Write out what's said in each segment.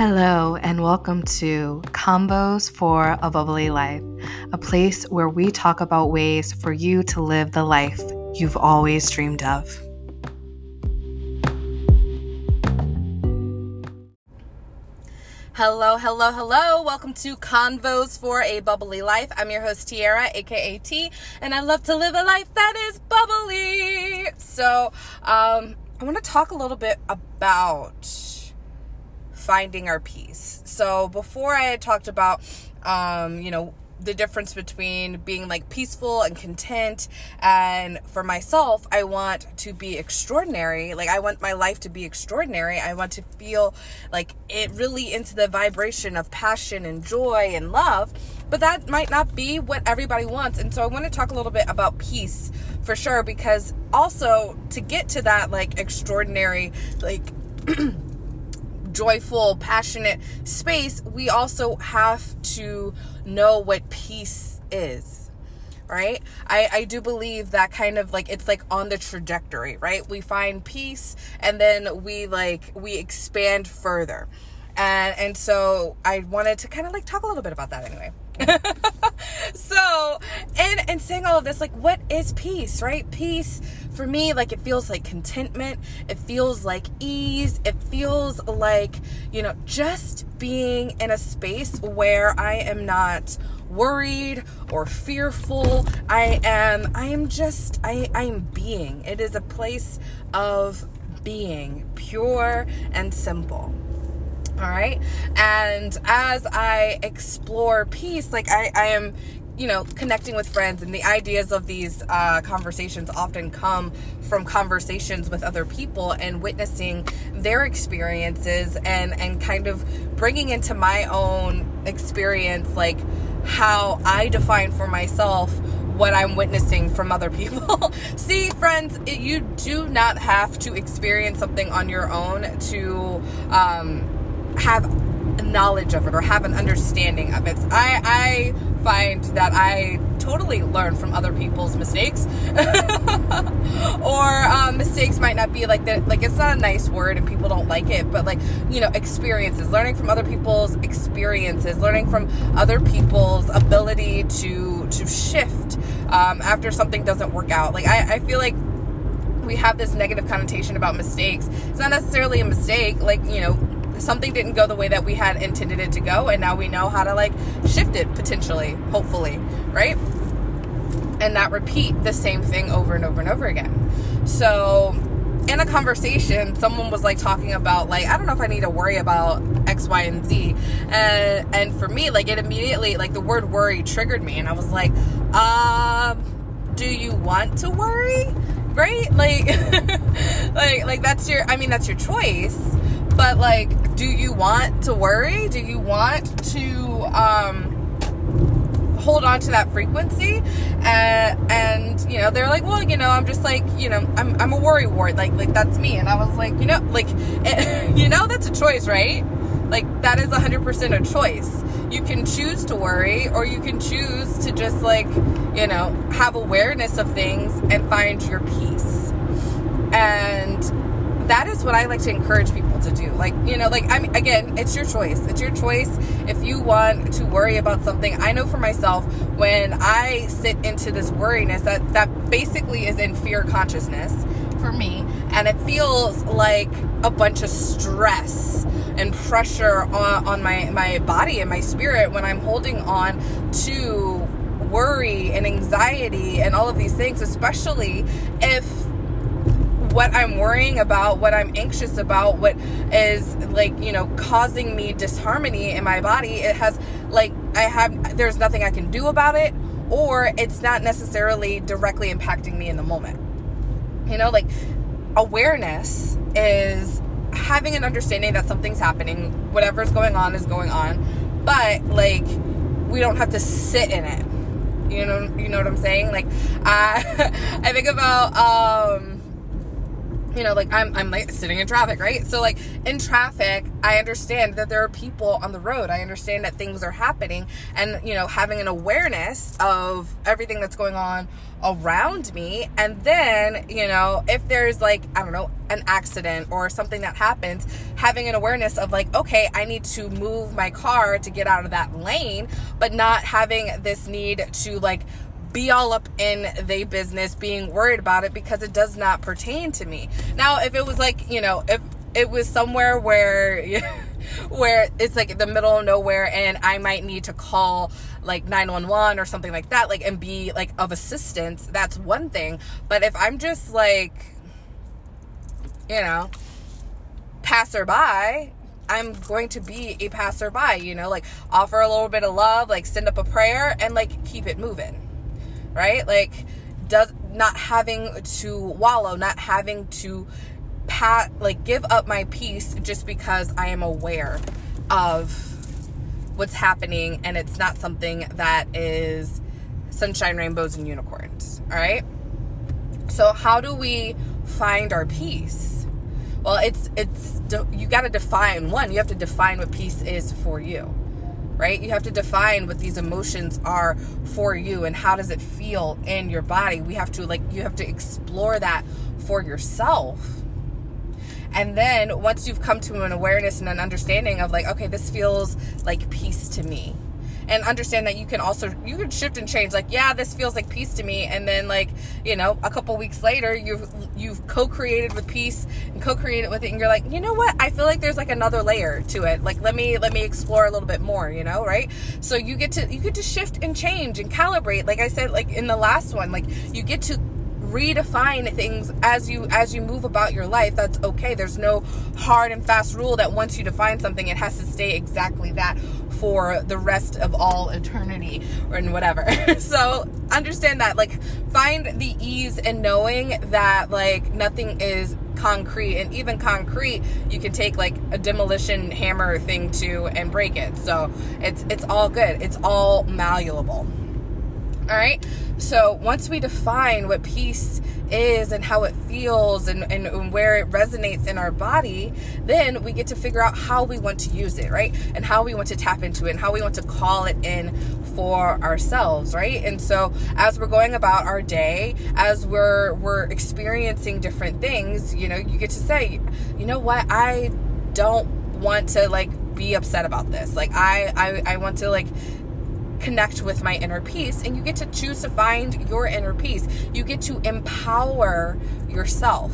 Hello, and welcome to Convos for a Bubbly Life, a place where we talk about ways for you to live the life you've always dreamed of. Hello, hello, hello. Welcome to Convos for a Bubbly Life. I'm your host, Tiara, aka T, and I love to live a life that is bubbly. So, um, I want to talk a little bit about finding our peace. So before I had talked about, um, you know, the difference between being like peaceful and content and for myself i want to be extraordinary. Like i want my life to be extraordinary. I want to feel like it really into the vibration of passion and joy and love. But that might not be what everybody wants. And so i want to talk a little bit about peace for sure because also to get to that like extraordinary like joyful, passionate space, we also have to know what peace is. Right? I, I do believe that kind of like it's like on the trajectory, right? We find peace and then we like we expand further. And and so I wanted to kind of like talk a little bit about that anyway. so, and and saying all of this, like, what is peace, right? Peace for me, like, it feels like contentment. It feels like ease. It feels like you know, just being in a space where I am not worried or fearful. I am. I am just. I. I am being. It is a place of being, pure and simple all right and as i explore peace like i i am you know connecting with friends and the ideas of these uh, conversations often come from conversations with other people and witnessing their experiences and and kind of bringing into my own experience like how i define for myself what I'm witnessing from other people. See, friends, you do not have to experience something on your own to um, have knowledge of it or have an understanding of it. I, I find that I totally learn from other people's mistakes. Or um, mistakes might not be like that like it's not a nice word and people don't like it but like you know experiences learning from other people's experiences learning from other people's ability to to shift um, after something doesn't work out. Like I, I feel like we have this negative connotation about mistakes. It's not necessarily a mistake like you know something didn't go the way that we had intended it to go and now we know how to like shift it potentially hopefully right? And not repeat the same thing over and over and over again. So in a conversation someone was like talking about like i don't know if i need to worry about x y and z. And and for me like it immediately like the word worry triggered me and i was like um do you want to worry? Right? Like like like that's your i mean that's your choice but like do you want to worry? Do you want to um hold on to that frequency? And, and you know they're like well you know i'm just like you know i'm, I'm a worry wart like like that's me. And i was like you know like you know that's a choice right? Like that is 100% a choice. You can choose to worry or you can choose to just like you know have awareness of things and find your peace. And that is what I like to encourage people to do. Like, you know, like, I mean, again, it's your choice. It's your choice if you want to worry about something. I know for myself, when I sit into this worriness, that, that basically is in fear consciousness for me. And it feels like a bunch of stress and pressure on, on my, my body and my spirit when I'm holding on to worry and anxiety and all of these things, especially if what I'm worrying about, what I'm anxious about, what is like, you know, causing me disharmony in my body, it has like, I have, there's nothing I can do about it, or it's not necessarily directly impacting me in the moment. You know, like awareness is having an understanding that something's happening, whatever's going on is going on, but like, we don't have to sit in it. You know, you know what I'm saying? Like, I, I think about, um, you know, like I'm, I'm like sitting in traffic, right? So like in traffic, I understand that there are people on the road. I understand that things are happening and, you know, having an awareness of everything that's going on around me. And then, you know, if there's like, I don't know, an accident or something that happens, having an awareness of like, okay, I need to move my car to get out of that lane, but not having this need to like be all up in the business being worried about it because it does not pertain to me. Now, if it was like, you know, if it was somewhere where where it's like the middle of nowhere and I might need to call like 911 or something like that like and be like of assistance, that's one thing. But if I'm just like you know, passerby, I'm going to be a passerby, you know, like offer a little bit of love, like send up a prayer and like keep it moving right? Like does not having to wallow, not having to pat like give up my peace just because I am aware of what's happening and it's not something that is sunshine, rainbows and unicorns, all right? So how do we find our peace? Well, it's it's you got to define one, you have to define what peace is for you right? You have to define what these emotions are for you and how does it feel in your body. We have to like you have to explore that for yourself. And then once you've come to an awareness and an understanding of like okay, this feels like peace to me and understand that you can also you can shift and change like yeah this feels like peace to me and then like you know a couple weeks later you've you've co-created with peace and co-created with it and you're like you know what? I feel like there's like another layer to it. Like let me let me explore a little bit more you know right? So you get to you get to shift and change and calibrate. Like i said like in the last one like you get to redefine things as you as you move about your life. That's okay. There's no hard and fast rule that once you define something it has to stay exactly that for the rest of all eternity or whatever. So understand that like find the ease in knowing that like nothing is concrete and even concrete you can take like a demolition hammer thing to and break it. So it's it's all good. It's all malleable all right. So once we define what peace is and how it feels and, and, and, where it resonates in our body, then we get to figure out how we want to use it, right? And how we want to tap into it and how we want to call it in for ourselves, right? And so as we're going about our day, as we're we're experiencing different things, you know, you get to say, you know what, I don't want to like be upset about this. Like I I, I want to like connect with my inner peace and you get to choose to find your inner peace. You get to empower yourself.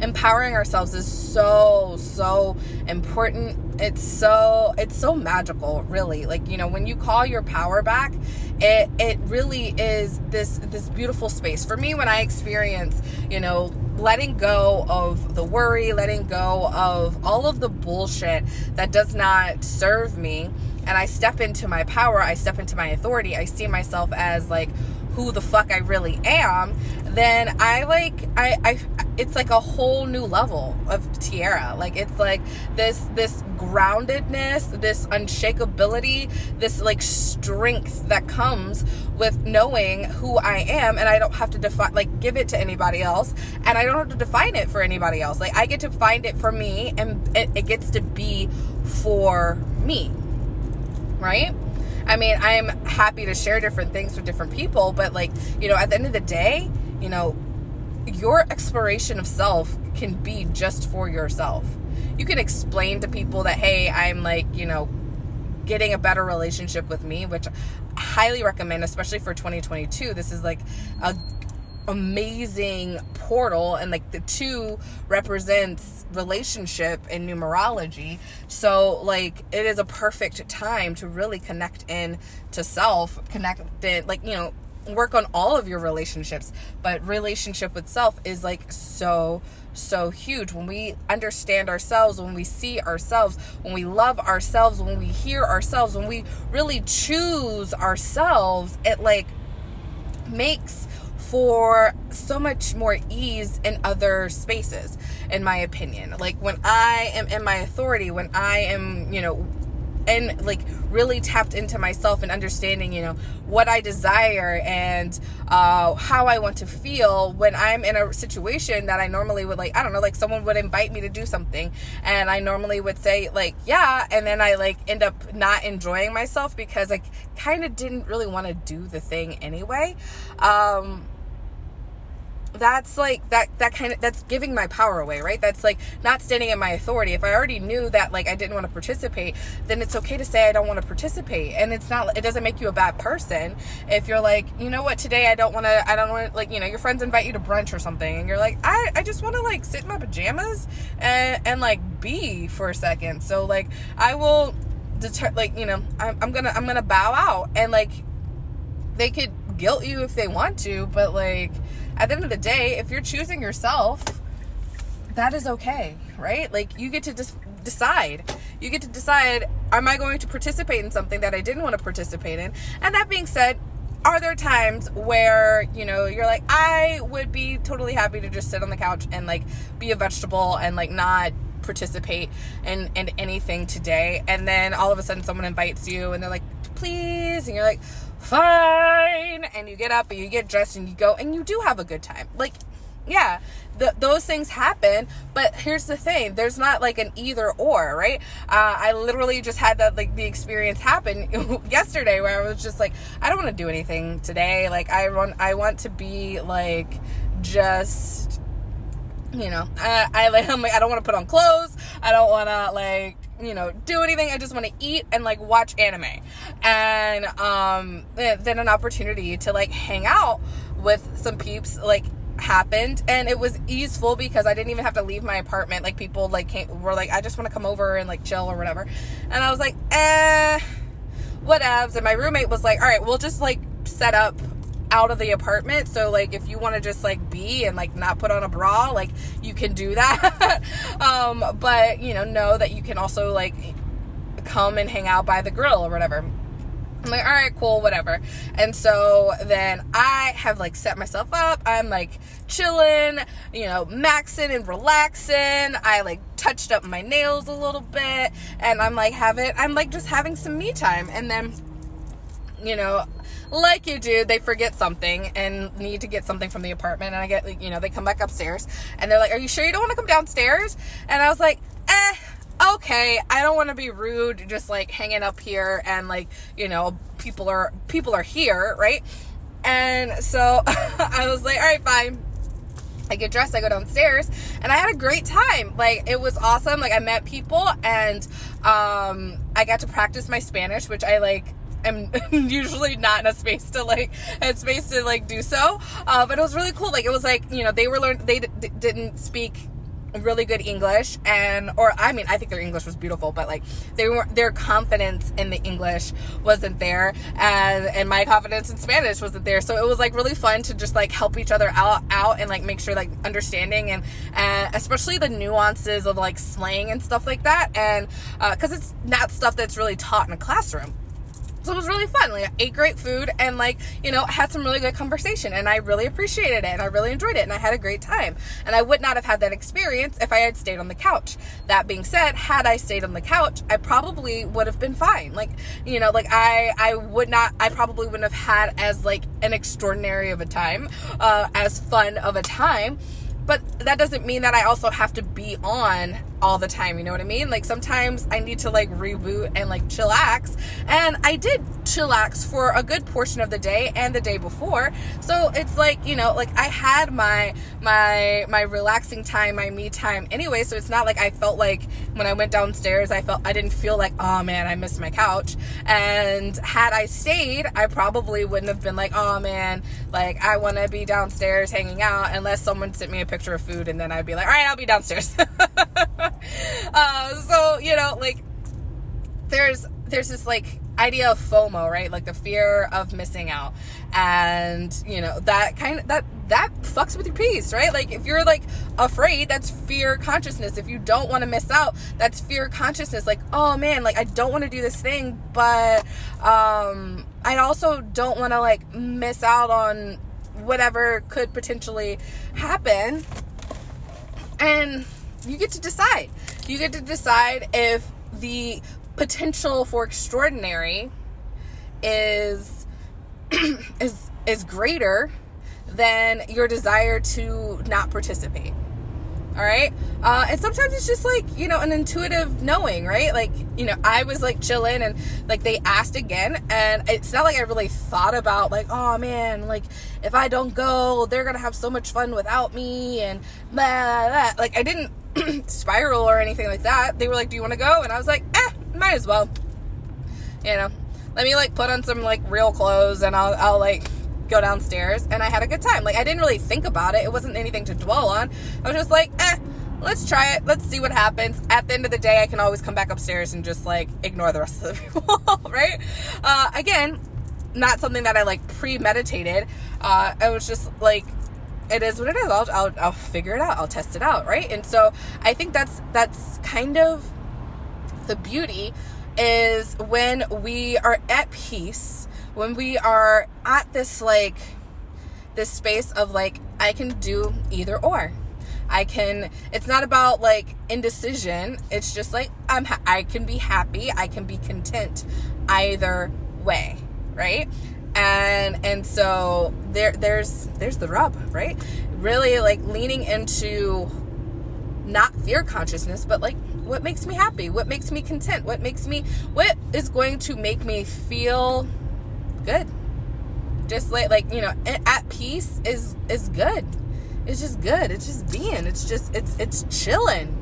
Empowering ourselves is so so important. It's so it's so magical, really. Like, you know, when you call your power back, it it really is this this beautiful space. For me when I experience, you know, letting go of the worry, letting go of all of the bullshit that does not serve me. And I step into my power, I step into my authority, I see myself as like who the fuck I really am, then I like I I it's like a whole new level of Tiara. Like it's like this this groundedness, this unshakability, this like strength that comes with knowing who I am and I don't have to define like give it to anybody else and I don't have to define it for anybody else. Like I get to find it for me and it, it gets to be for me right? I mean, I'm happy to share different things with different people, but like, you know, at the end of the day, you know, your exploration of self can be just for yourself. You can explain to people that, hey, I'm like, you know, getting a better relationship with me, which I highly recommend, especially for 2022. This is like a amazing portal and like the two represents relationship in numerology. So like it is a perfect time to really connect in to self connect it like you know work on all of your relationships. But relationship with self is like so so huge. When we understand ourselves when we see ourselves when we love ourselves when we hear ourselves when we really choose ourselves it like makes for so much more ease in other spaces, in my opinion. Like when I am in my authority, when I am, you know, and like really tapped into myself and understanding, you know, what I desire and uh, how I want to feel when I'm in a situation that I normally would like, I don't know, like someone would invite me to do something and I normally would say like, yeah, and then I like end up not enjoying myself because I kind of didn't really want to do the thing anyway. Um, that's like that that kind of that's giving my power away right? That's like not standing in my authority. If i already knew that like i didn't want to participate then it's okay to say i don't want to participate. And it's not it doesn't make you a bad person if you're like you know what? Today i don't want to i don't want like you know your friends invite you to brunch or something and you're like i i just want to like sit in my pajamas and and like be for a second. So like i will deter like you know I'm, I'm gonna i'm gonna bow out and like they could guilt you if they want to but like at the end of the day, if you're choosing yourself, that is okay, right? Like you get to just decide. You get to decide, am I going to participate in something that I didn't want to participate in? And that being said, are there times where, you know, you're like, I would be totally happy to just sit on the couch and like be a vegetable and like not participate in, in anything today. And then all of a sudden someone invites you and they're like, please. And you're like, fine. And you get up and you get dressed and you go and you do have a good time. Like, yeah, those things happen. But here's the thing: there's not like an either or, right? Uh, I literally just had that like the experience happen yesterday where I was just like, I don't want to do anything today. Like, I want I want to be like just you know I, I like I'm like I don't want to put on clothes. I don't want to like you know do anything. I just want to eat and like watch anime. And um then an opportunity to like hang out with some peeps like happened. And it was easeful because I didn't even have to leave my apartment. Like people like came, were like I just want to come over and like chill or whatever. And I was like eh whatevs. And my roommate was like all right we'll just like set up out of the apartment. So like if you want to just like be and like not put on a bra, like you can do that. um, but you know, know that you can also like come and hang out by the grill or whatever. I'm like, all right, cool, whatever. And so then I have like set myself up. I'm like chilling, you know, maxing and relaxing. I like touched up my nails a little bit and I'm like having, I'm like just having some me time. And then, you know, like you do, they forget something and need to get something from the apartment. And I get, you know, they come back upstairs and they're like, Are you sure you don't want to come downstairs? And I was like, Eh, okay i don't want to be rude just like hanging up here and like you know people are people are here right and so i was like all right fine I get dressed, I go downstairs, and I had a great time. Like it was awesome. Like I met people and um I got to practice my Spanish, which I like am usually not in a space to like a space to like do so. Uh, but it was really cool. Like it was like you know they were learned they d- didn't speak really good English and or I mean I think their English was beautiful but like they were their confidence in the English wasn't there and and my confidence in Spanish wasn't there so it was like really fun to just like help each other out out and like make sure like understanding and and especially the nuances of like slang and stuff like that and because uh, it's not stuff that's really taught in a classroom so it was really fun. Like I ate great food and like, you know, had some really good conversation and I really appreciated it and I really enjoyed it and I had a great time. And I would not have had that experience if I had stayed on the couch. That being said, had I stayed on the couch, I probably would have been fine. Like, you know, like I I would not I probably wouldn't have had as like an extraordinary of a time, uh as fun of a time but that doesn't mean that I also have to be on all the time. You know what I mean? Like sometimes I need to like reboot and like chillax. And I did chillax for a good portion of the day and the day before. So it's like, you know, like I had my my my relaxing time, my me time anyway. So it's not like I felt like when I went downstairs, I felt I didn't feel like, oh man, I missed my couch. And had I stayed, I probably wouldn't have been like, oh man, like I want to be downstairs hanging out unless someone sent me a picture of food and then I'd be like, all right, I'll be downstairs. uh, so you know, like there's there's this like idea of FOMO, right? Like the fear of missing out, and you know that kind of that that fucks with your peace, right? Like if you're like afraid, that's fear consciousness. If you don't want to miss out, that's fear consciousness. Like oh man, like I don't want to do this thing, but um, I also don't want to like miss out on whatever could potentially happen, and you get to decide. You get to decide if the potential for extraordinary is is is greater than your desire to not participate all right uh, and sometimes it's just like you know an intuitive knowing right like you know i was like chilling and like they asked again and it's not like i really thought about like oh man like if i don't go they're gonna have so much fun without me and blah, blah, blah. like i didn't spiral or anything like that they were like do you want to go and i was like eh might as well you know let me like put on some like real clothes and i'll, I'll like go downstairs and I had a good time. Like I didn't really think about it. It wasn't anything to dwell on. I was just like, eh, let's try it. Let's see what happens. At the end of the day, I can always come back upstairs and just like ignore the rest of the people, right? Uh, again, not something that I like premeditated. Uh, I was just like, it is what it is. I'll, I'll, I'll figure it out. I'll test it out, right? And so I think that's that's kind of the beauty is when we are at peace when we are at this like this space of like I can do either or. I can it's not about like indecision. It's just like I'm I can be happy, I can be content either way, right? And and so there there's there's the rub, right? Really like leaning into not fear consciousness, but like what makes me happy? What makes me content? What makes me what is going to make me feel good just like like you know at peace is is good it's just good it's just being it's just it's it's chilling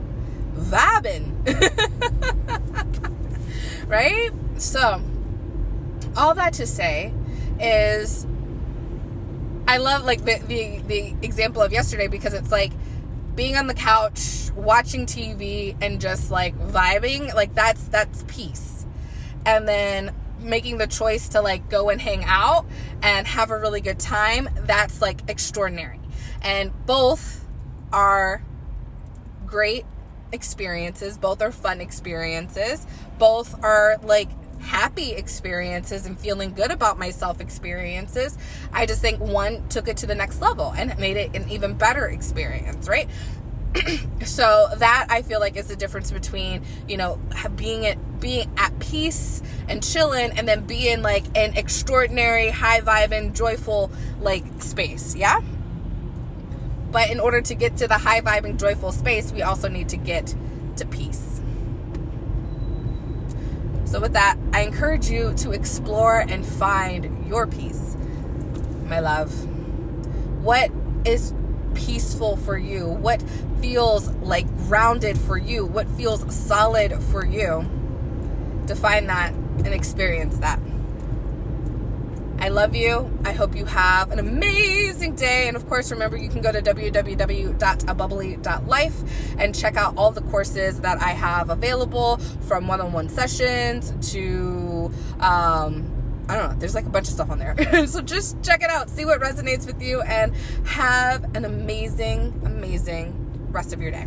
vibing right so all that to say is i love like the, the the example of yesterday because it's like being on the couch watching tv and just like vibing like that's that's peace. And then making the choice to like go and hang out and have a really good time, that's like extraordinary. And both are great experiences, both are fun experiences, both are like happy experiences and feeling good about myself experiences. I just think one took it to the next level and made it an even better experience, right? so that I feel like is the difference between you know being at being at peace and chilling, and then being like an extraordinary, high vibing, joyful like space. Yeah. But in order to get to the high vibing, joyful space, we also need to get to peace. So, with that, I encourage you to explore and find your peace, my love. What is peaceful for you? What feels like grounded for you? What feels solid for you? Define that and experience that. I love you. I hope you have an amazing day. And of course, remember you can go to www.abubbly.life and check out all the courses that I have available from one on one sessions to um, I don't know. There's like a bunch of stuff on there. so just check it out, see what resonates with you, and have an amazing, amazing rest of your day.